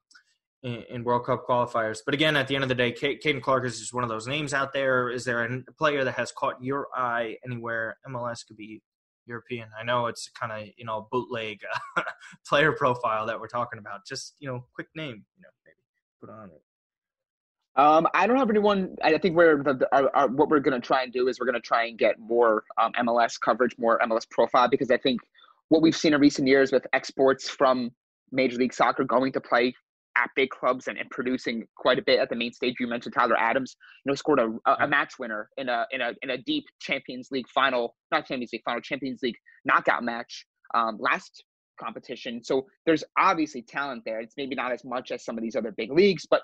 in, in World Cup qualifiers. But again, at the end of the day, Ca- Caden Clark is just one of those names out there. Is there a player that has caught your eye anywhere? MLS could be European. I know it's kind of you know bootleg uh, player profile that we're talking about. Just you know, quick name, you know, maybe put on it. Um, I don't have anyone. I think we're the, our, our, what we're going to try and do is we're going to try and get more um, MLS coverage, more MLS profile, because I think what we've seen in recent years with exports from Major League Soccer going to play at big clubs and, and producing quite a bit at the main stage. You mentioned Tyler Adams, you know, scored a, a, a match winner in a in a in a deep Champions League final, not Champions League final, Champions League knockout match um, last competition. So there's obviously talent there. It's maybe not as much as some of these other big leagues, but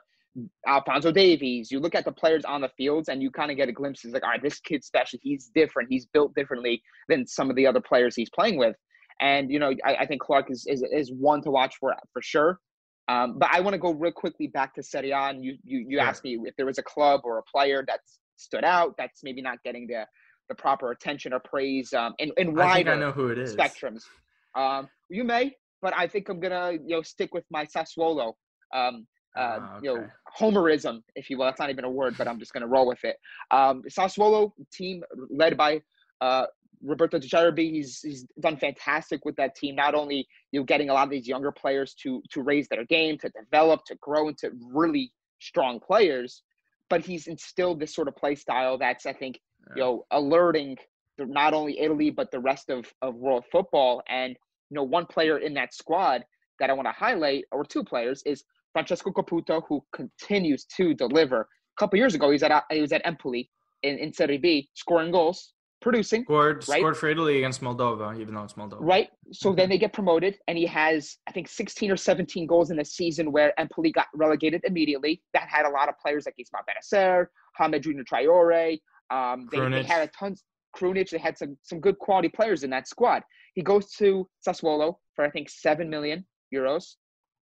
Alphonso Davies, you look at the players on the fields and you kind of get a glimpse. It's like, all right, this kid's special. He's different. He's built differently than some of the other players he's playing with. And, you know, I, I think Clark is, is, is one to watch for for sure. Um, but I want to go real quickly back to Serie A. And you, you, you Yeah. asked me if there was a club or a player that stood out that's maybe not getting the, the proper attention or praise um, in, in I think wider I know who it is. spectrums. Um, you may, but I think I'm gonna you know stick with my Sassuolo. Um, uh, Ah, You know, homerism, if you will. That's not even a word, but I'm just gonna roll with it. Um, Sassuolo team led by uh, Roberto De Zerbi. He's he's done fantastic with that team. Not only you know getting a lot of these younger players to to raise their game, to develop, to grow into really strong players, but he's instilled this sort of play style that's I think you know alerting the, not only Italy but the rest of of world football. And you know, one player in that squad that I want to highlight, or two players, is Francesco Caputo, who continues to deliver. A couple years ago, he's at he was at Empoli in, in Serie B, scoring goals, producing. Scored right? scored for Italy against Moldova, even though it's Moldova. Right. So then they get promoted, and he has, I think, 16 or 17 goals in a season where Empoli got relegated immediately. That had a lot of players like Ismail Bennacer, Hamed Junior Traore. Um, they, they had a tons. Krunic. They had some some good quality players in that squad. He goes to Sassuolo for I think seven million euros,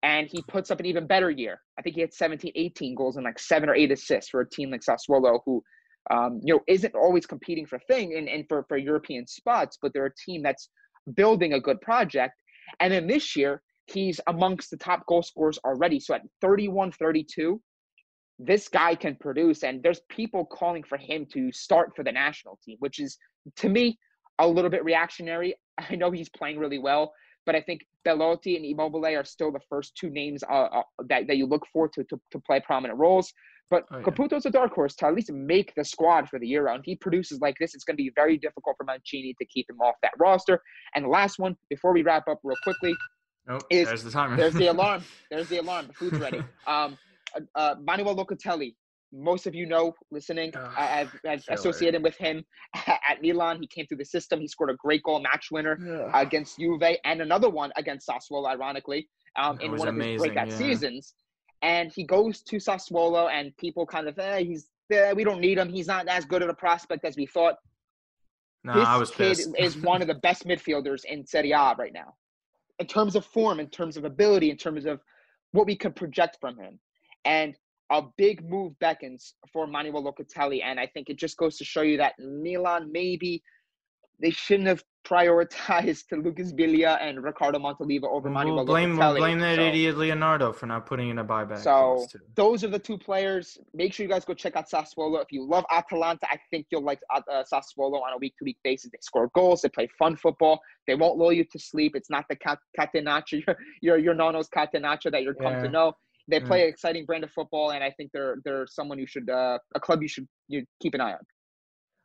and he puts up an even better year. I think he had 17, 18 goals and like seven or eight assists for a team like Sassuolo, who um, you know isn't always competing for thing and, and for, for European spots, but they're a team that's building a good project. And then this year, he's amongst the top goal scorers already. So at 31 32, this guy can produce. And there's people calling for him to start for the national team, which is, to me, a little bit reactionary. I know he's playing really well, but I think Belotti and Immobile are still the first two names uh, uh, that, that you look for to, to, to play prominent roles. But oh, yeah. Caputo's a dark horse to at least make the squad for the year round. He produces like this, it's going to be very difficult for Mancini to keep him off that roster. And the last one, before we wrap up real quickly, nope, is there's the timer. there's the alarm. There's the alarm. The food's ready. Um, uh, uh, Manuel Locatelli. Most of you know, listening, oh, I've, I've associated with him at Milan. He came through the system. He scored a great goal, match winner yeah. against Juve, and another one against Sassuolo, ironically, um, in one of his breakout yeah. seasons and he goes to Sassuolo, and people kind of, eh, he's eh, we don't need him. He's not as good of a prospect as we thought. No, I was kid pissed. is one of the best midfielders in Serie A right now, in terms of form, in terms of ability, in terms of what we could project from him, and a big move beckons for Manuel Locatelli, and I think it just goes to show you that Milan maybe they shouldn't have prioritized to Lucas Biglia and Riccardo Montolivo over we'll Manuel blame, Locatelli. We'll blame that so, idiot Leonardo for not putting in a buyback. So those are the two players. Make sure you guys go check out Sassuolo. If you love Atalanta, I think you'll like uh, uh Sassuolo on a week-to-week basis. They score goals. They play fun football. They won't lull you to sleep. It's not the catenaccio, your, your, your nono's catenaccio that you're come yeah. to know. They play yeah. an exciting brand of football, and I think they're they're someone you should uh, a club you should you keep an eye on.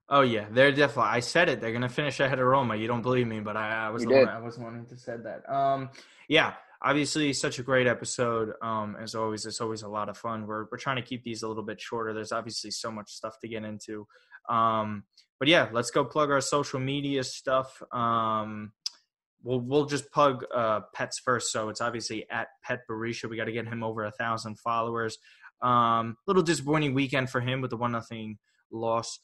Oh yeah, they're definitely. I said it. They're gonna finish ahead of Roma. You don't believe me, but I, I was the one, I was wanting to said that. Um, yeah, obviously such a great episode. Um, as always, it's always a lot of fun. We're we're trying to keep these a little bit shorter. There's obviously so much stuff to get into. Um, but yeah, let's go plug our social media stuff. Um, we'll we'll just plug uh, pets first. So it's obviously at Pet Barisha. We got to get him over a thousand followers. Um, little disappointing weekend for him with the one nothing loss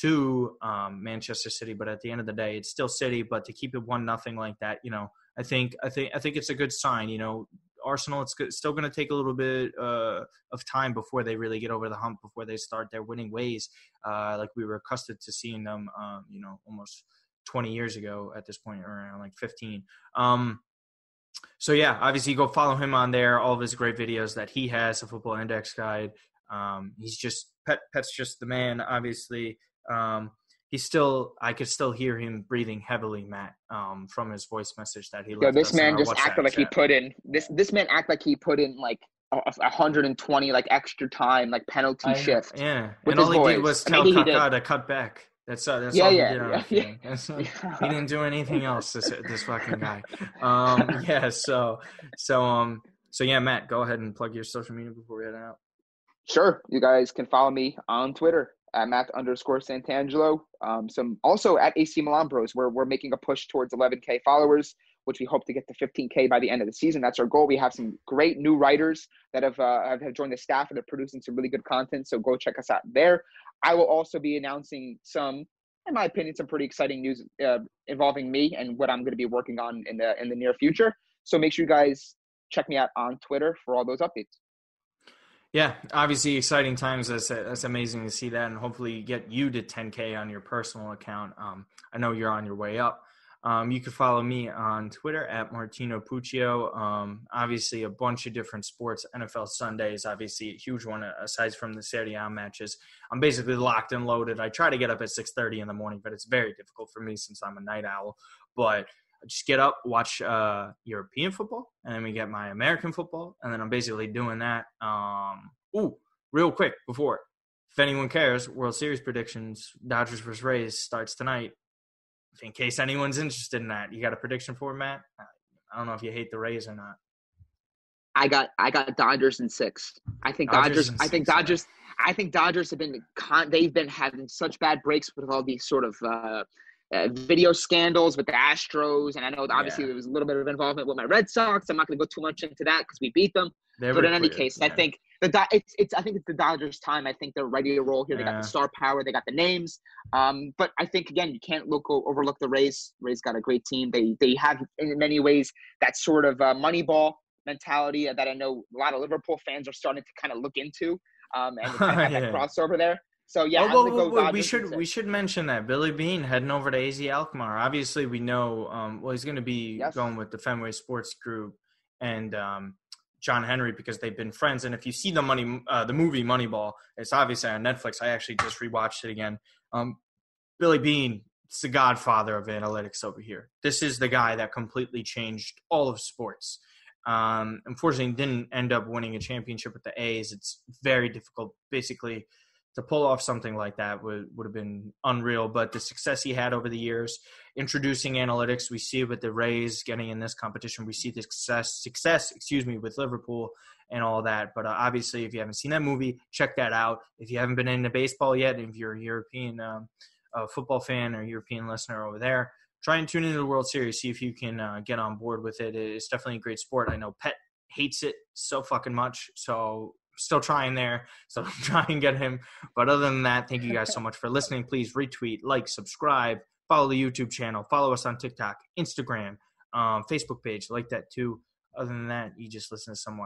to um, Manchester City. But at the end of the day, it's still City. But to keep it one nothing like that, you know, I think I think I think it's a good sign. You know, Arsenal, it's still going to take a little bit uh, of time before they really get over the hump, before they start their winning ways, uh, like we were accustomed to seeing them, um, you know, almost 20 years ago at this point, or around like 15. Um, so yeah, obviously go follow him on there. All of his great videos that he has, a football index guide. Um, he's just pet. Pet's just the man. Obviously, um, he's still I could still hear him breathing heavily, Matt, um, from his voice message that he. Yo, this man just acted like chat. he put in this. This man act like he put in like 120 like extra time, like penalty I, shift. Yeah, and all he did was tell Kaká to cut back. That's uh, that's yeah, all he did. Yeah, yeah, yeah. he didn't do anything else. This this fucking guy. Um, yeah. So so um so yeah, Matt, go ahead and plug your social media before we head out. Sure, you guys can follow me on Twitter at Matt underscore Santangelo. Um, some also at AC Milan Bros, where we're making a push towards 11k followers, which we hope to get to 15k by the end of the season. That's our goal. We have some great new writers that have uh, have joined the staff and are producing some really good content. So go check us out there. I will also be announcing some, in my opinion, some pretty exciting news uh, involving me and what I'm going to be working on in the in the near future. So make sure you guys check me out on Twitter for all those updates. Yeah, obviously exciting times. That's that's amazing to see that, and hopefully get you to 10k on your personal account. Um, I know you're on your way up. Um, you can follow me on Twitter at Martino Puccio. Um, obviously, a bunch of different sports. NFL Sunday is obviously, a huge one aside from the Serie A matches. I'm basically locked and loaded. I try to get up at 6:30 in the morning, but it's very difficult for me since I'm a night owl. But just get up, watch uh, European football, and then we get my American football, and then I'm basically doing that. Um, ooh, real quick before, if anyone cares, World Series predictions: Dodgers versus Rays starts tonight. In case anyone's interested in that, you got a prediction for Matt? I don't know if you hate the Rays or not. I got I got Dodgers in six. I think Dodgers. Dodgers I think Dodgers. Yeah. I think Dodgers have been con- they've been having such bad breaks with all these sort of uh, uh, video scandals with the Astros, and I know obviously yeah. there was a little bit of involvement with my Red Sox. I'm not going to go too much into that because we beat them. They're but in any case, yeah. I think the it's it's I think it's the Dodgers' time. I think they're ready to roll here. They got the star power. They got the names. Um, but I think again, you can't look overlook the Rays. Rays got a great team. They they have in many ways that sort of uh, Moneyball mentality that I know a lot of Liverpool fans are starting to kind of look into. Um, and kind of that crossover there. So yeah, oh, well, we should we should mention that Billy Beane heading over to AZ Alkmaar. Obviously, we know um, well he's going to be yes. going with the Fenway Sports Group and um, John Henry because they've been friends. And if you see the money, uh, the movie Moneyball, it's obviously on Netflix. I actually just rewatched it again. Um, Billy Beane, it's the godfather of analytics over here. This is the guy that completely changed all of sports. Um, unfortunately, didn't end up winning a championship with the A's. It's very difficult, basically to pull off something like that would, would have been unreal. But the success he had over the years, introducing analytics, we see with the Rays getting in this competition. We see the success, success, excuse me, with Liverpool and all that. But uh, obviously, if you haven't seen that movie, check that out. If you haven't been into baseball yet, if you're a European um, uh, football fan or European listener over there, try and tune into the World Series. See if you can uh, get on board with it. It's definitely a great sport. I know Pet hates it so fucking much. So still trying there. So try and get him. But other than that, thank you guys so much for listening. Please retweet, like, subscribe, follow the YouTube channel, follow us on TikTok, Instagram, um, Facebook page, like that too. Other than that, you just listen to some